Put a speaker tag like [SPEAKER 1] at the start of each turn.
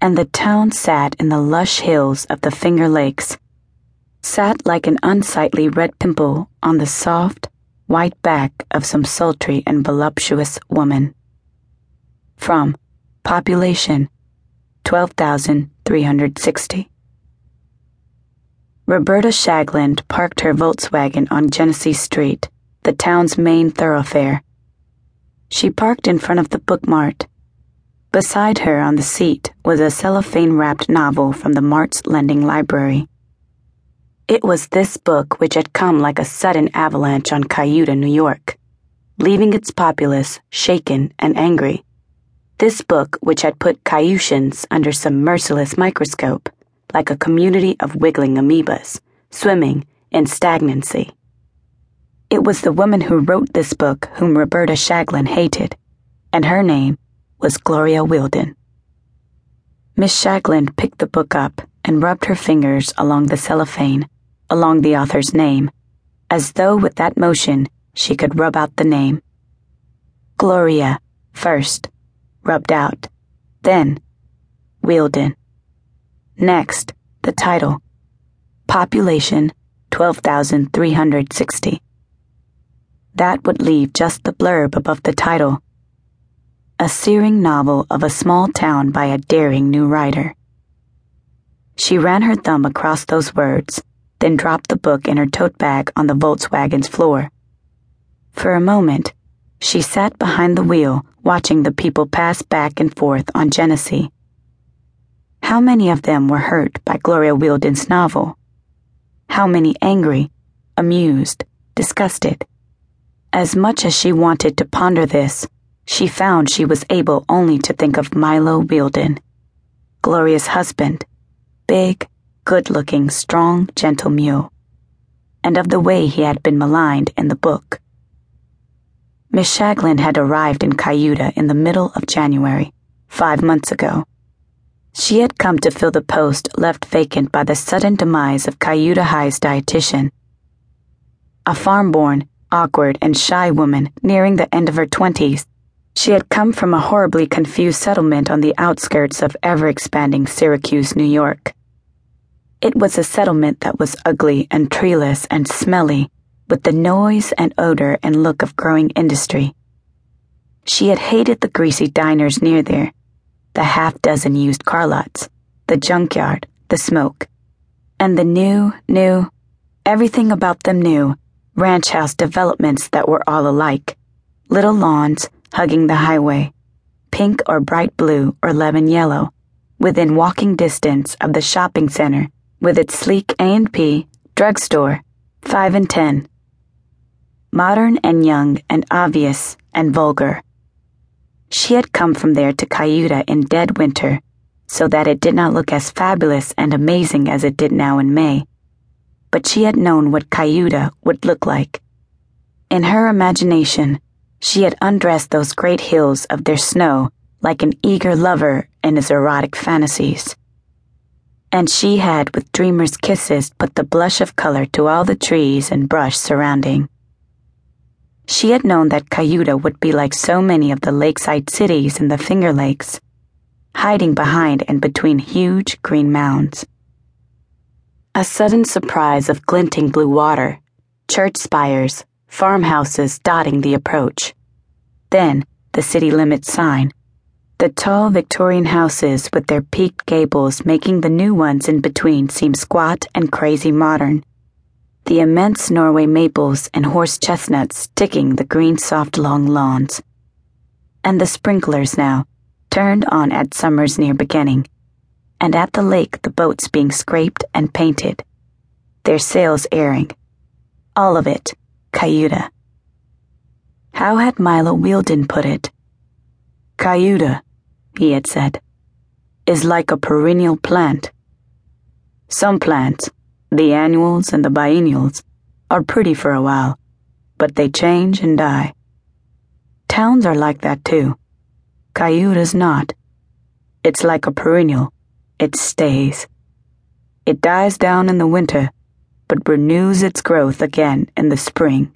[SPEAKER 1] and the town sat in the lush hills of the Finger Lakes, sat like an unsightly red pimple on the soft, white back of some sultry and voluptuous woman. From Population 12,360. Roberta Shagland parked her Volkswagen on Genesee Street, the town's main thoroughfare. She parked in front of the book mart Beside her on the seat was a cellophane wrapped novel from the Mart's Lending Library. It was this book which had come like a sudden avalanche on Cayuta, New York, leaving its populace shaken and angry. This book which had put Cayutians under some merciless microscope, like a community of wiggling amoebas, swimming in stagnancy. It was the woman who wrote this book whom Roberta Shagland hated, and her name was Gloria Wealdon. Miss Shagland picked the book up and rubbed her fingers along the cellophane, along the author's name, as though with that motion she could rub out the name. Gloria, first, rubbed out, then, Wealdon. Next, the title Population 12,360. That would leave just the blurb above the title a searing novel of a small town by a daring new writer. She ran her thumb across those words, then dropped the book in her tote bag on the Volkswagen's floor. For a moment, she sat behind the wheel watching the people pass back and forth on Genesee. How many of them were hurt by Gloria Wealdon's novel? How many angry, amused, disgusted? As much as she wanted to ponder this, she found she was able only to think of Milo Wealdon, Gloria's husband, big, good looking, strong, gentle mule, and of the way he had been maligned in the book. Miss Shagland had arrived in Cayuta in the middle of January, five months ago. She had come to fill the post left vacant by the sudden demise of Cayuta High's dietitian. A farm born, awkward, and shy woman nearing the end of her twenties she had come from a horribly confused settlement on the outskirts of ever expanding Syracuse, New York. It was a settlement that was ugly and treeless and smelly, with the noise and odor and look of growing industry. She had hated the greasy diners near there, the half dozen used car lots, the junkyard, the smoke, and the new, new, everything about them new, ranch house developments that were all alike little lawns hugging the highway, pink or bright blue or lemon yellow, within walking distance of the shopping center with its sleek A&P drugstore, 5 and 10. Modern and young and obvious and vulgar. She had come from there to Cayuta in dead winter, so that it did not look as fabulous and amazing as it did now in May. But she had known what Cayuta would look like. In her imagination, she had undressed those great hills of their snow like an eager lover in his erotic fantasies. And she had, with dreamer's kisses, put the blush of color to all the trees and brush surrounding. She had known that Cayuta would be like so many of the lakeside cities in the Finger Lakes, hiding behind and between huge green mounds. A sudden surprise of glinting blue water, church spires, farmhouses dotting the approach. Then the city limits sign. The tall Victorian houses with their peaked gables making the new ones in between seem squat and crazy modern. The immense Norway maples and horse chestnuts sticking the green soft long lawns. And the sprinklers now, turned on at summer's near beginning. And at the lake the boats being scraped and painted. Their sails airing. All of it Cayuta. How had Milo Wealdon put it? Cayuta, he had said, is like a perennial plant. Some plants, the annuals and the biennials, are pretty for a while, but they change and die. Towns are like that too. Cayuta's not. It's like a perennial. It stays. It dies down in the winter but renews its growth again in the spring.